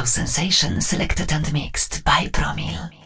Housensation selected and mixed by Promil.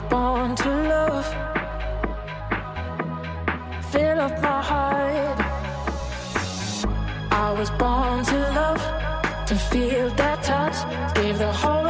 was born to love. Fill up my heart. I was born to love, to feel that touch. Gave the whole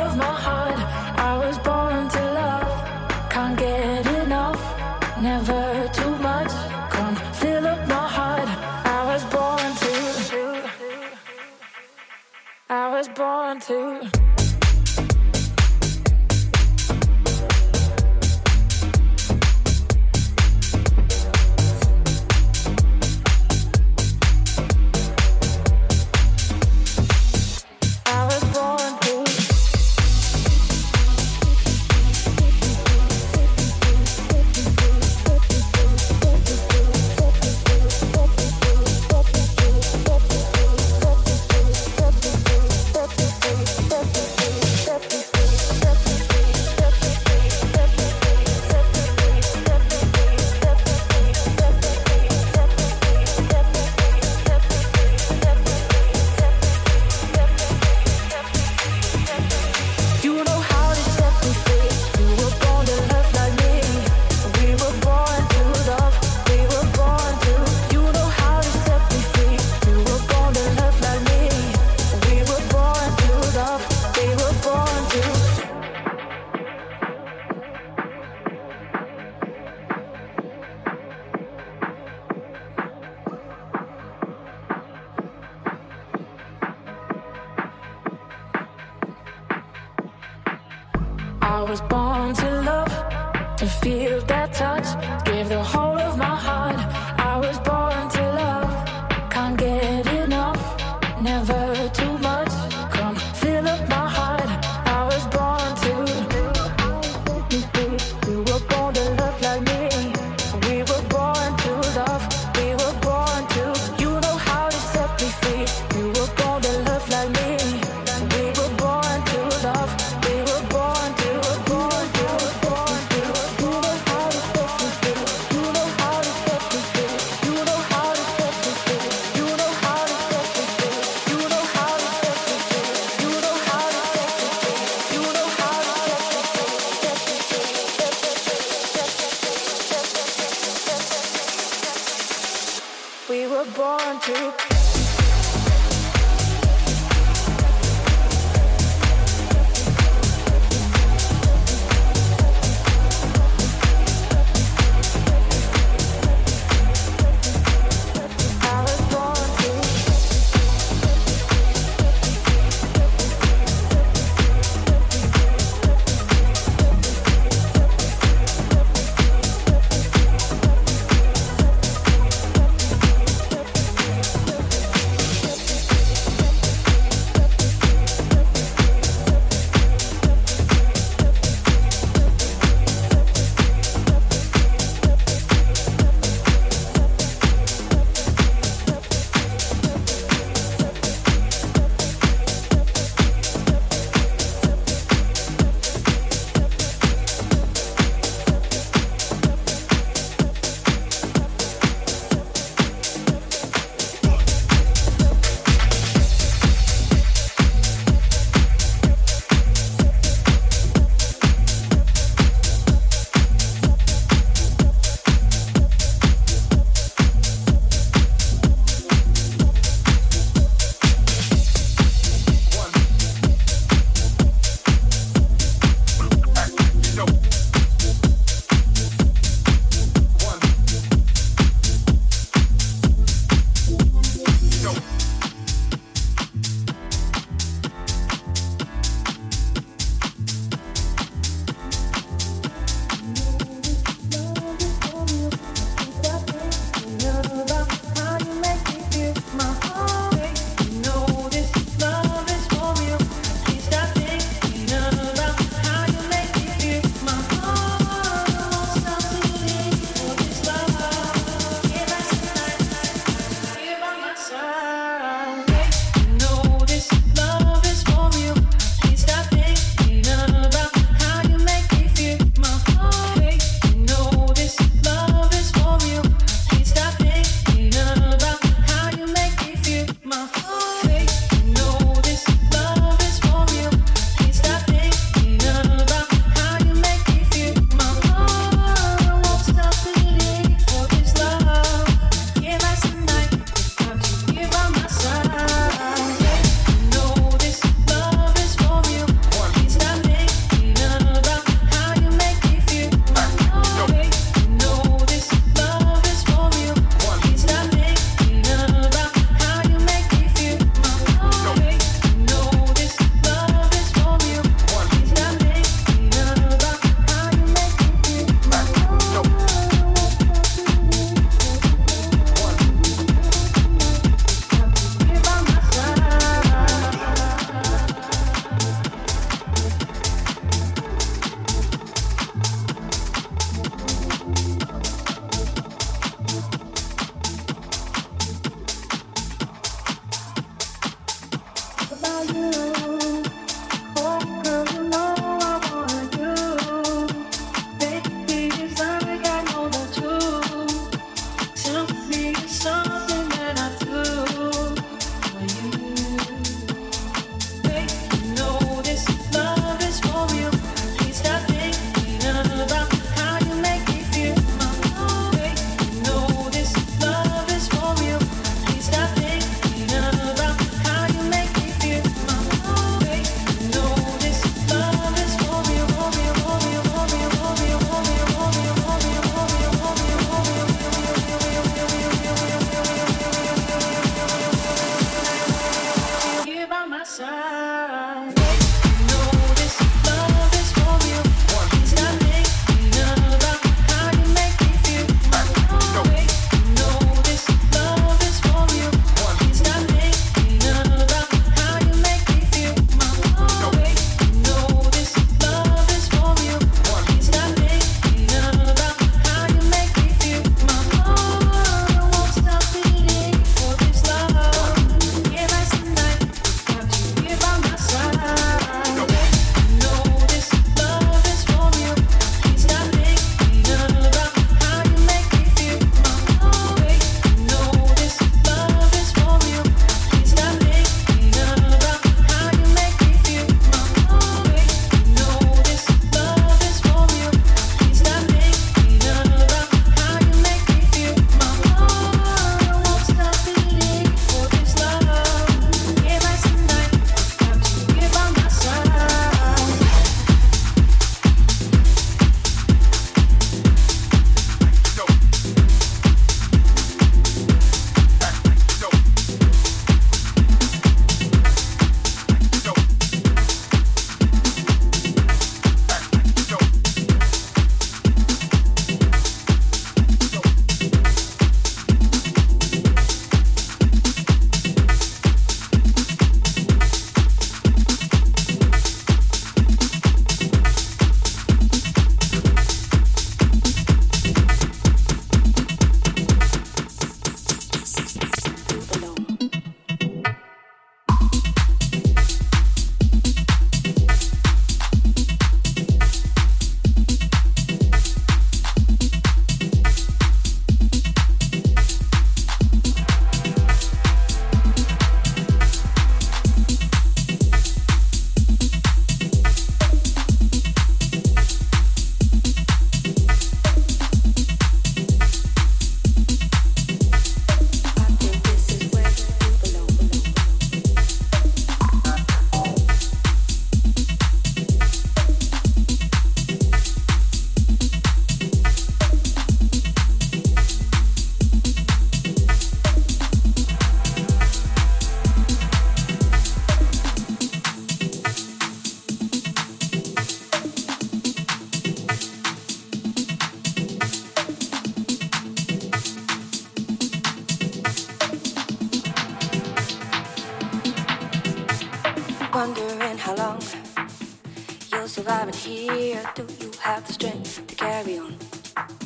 surviving here. Do you have the strength to carry on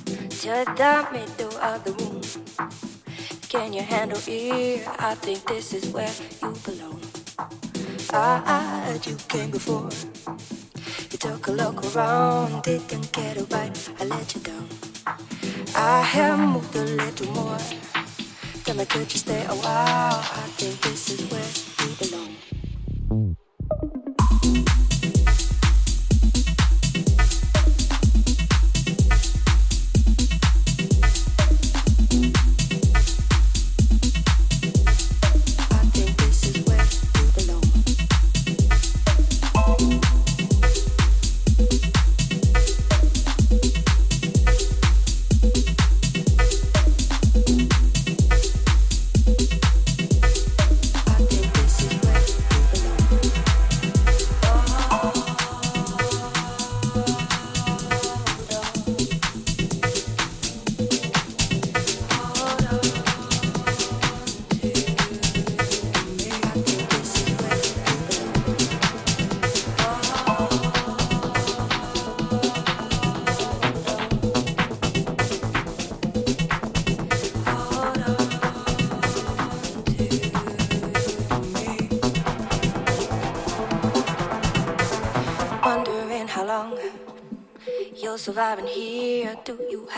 to the middle of the room? Can you handle it? I think this is where you belong. I, had you came before. You took a look around, didn't get it right. I let you down. I have moved a little more. Tell me, could you stay a while? I think this is where you belong.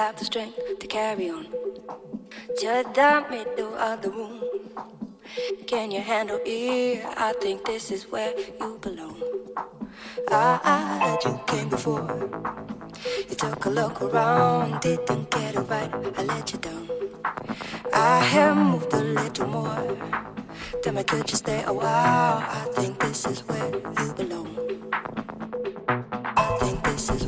Have the strength to carry on Just the middle of the room? Can you handle it? I think this is where you belong. I, I you came before. You took a look around, didn't get it right. I let you down. I have moved a little more. Tell me, could you stay a while? I think this is where you belong. I think this is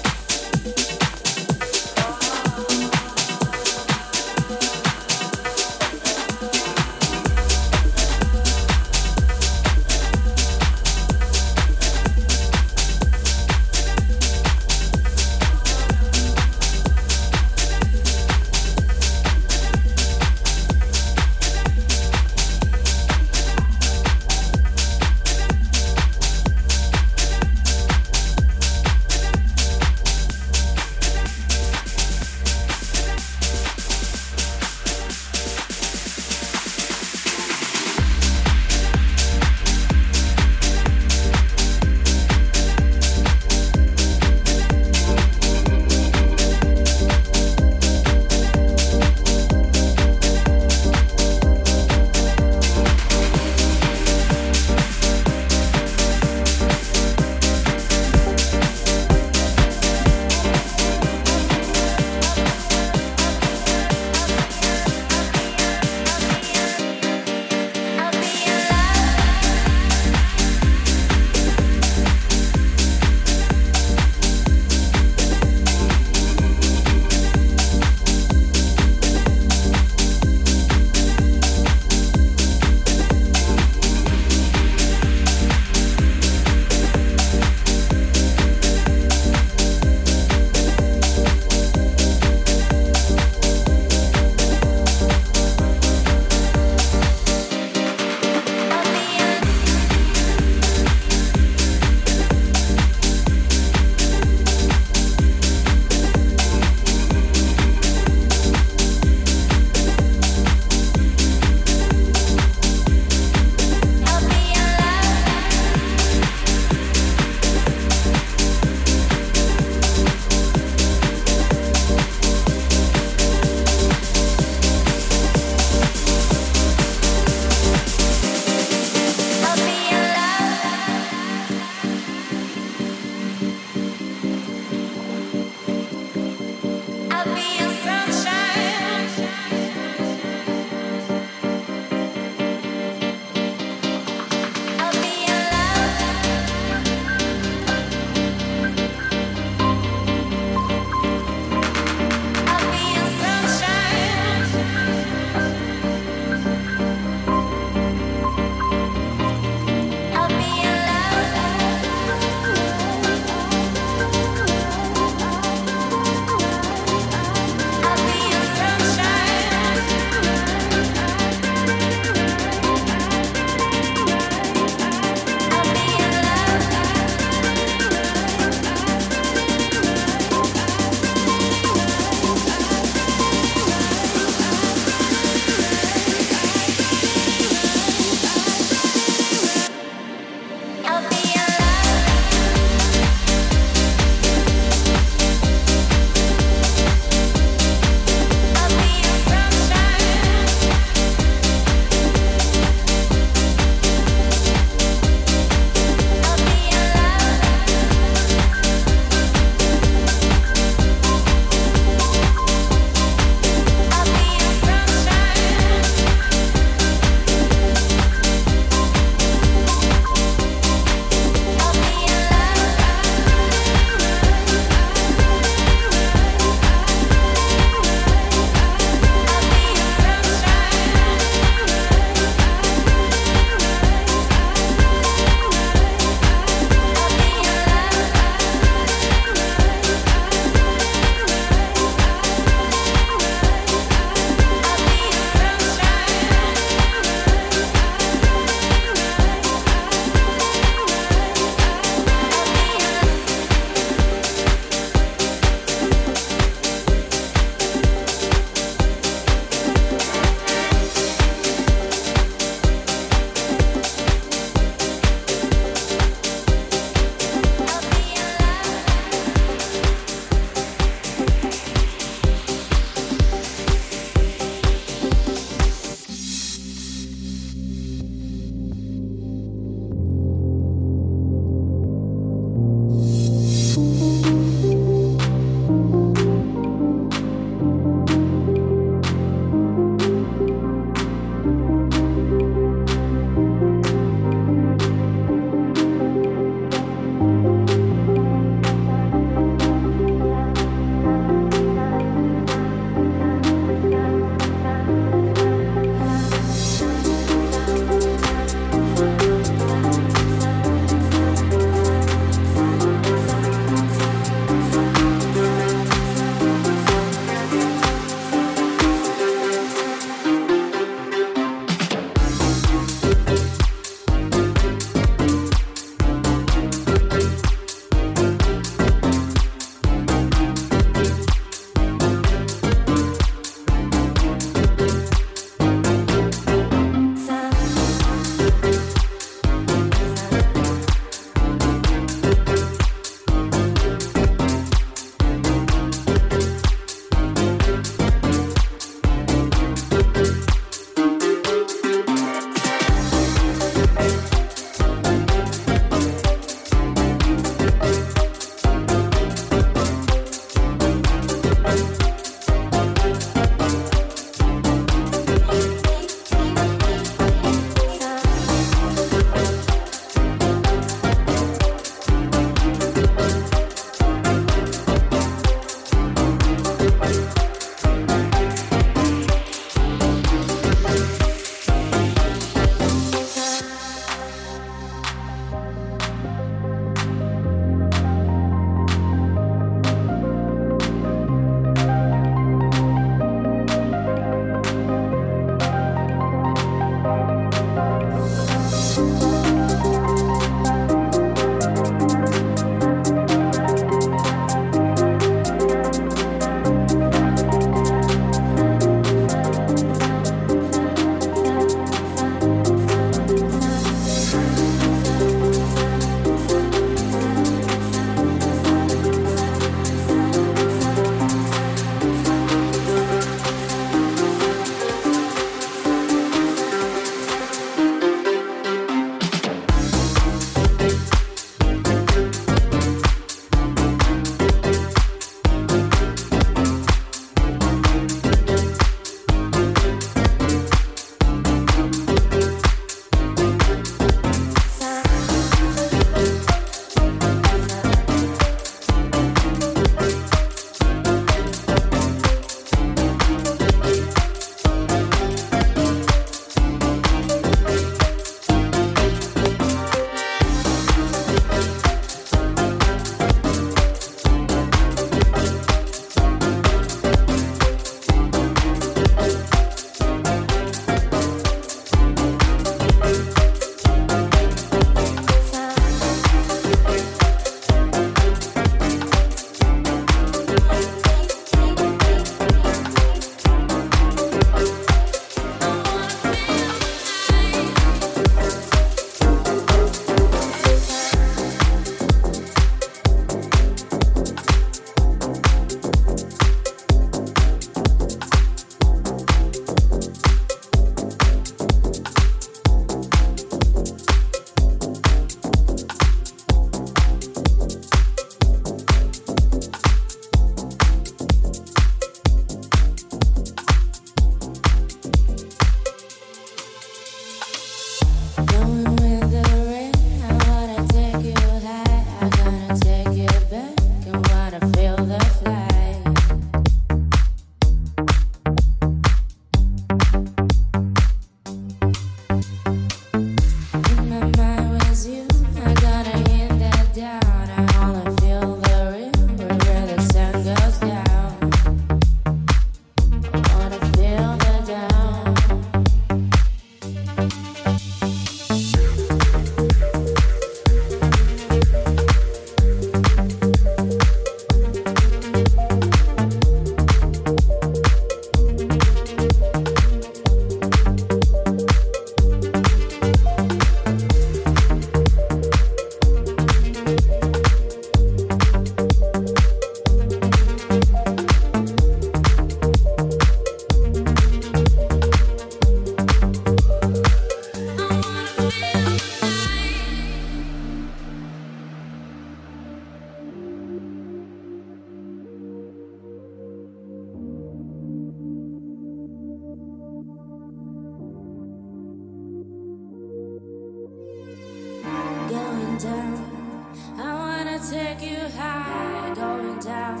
down. I wanna take you high, going down.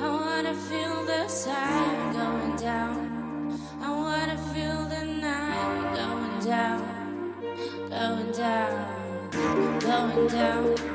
I wanna feel the sun going down. I wanna feel the night going down, going down, going down.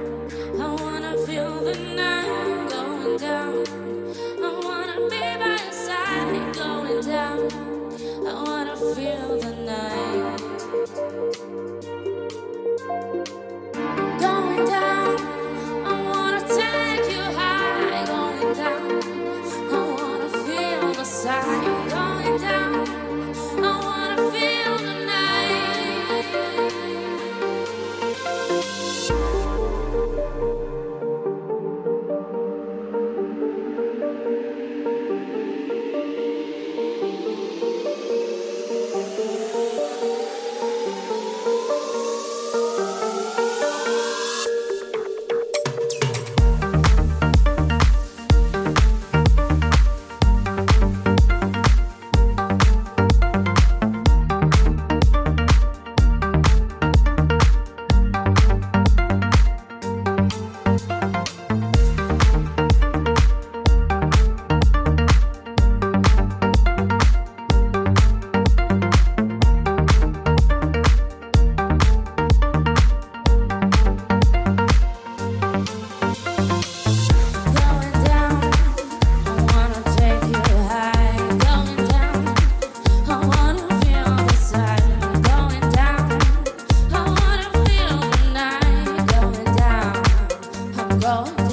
wrong.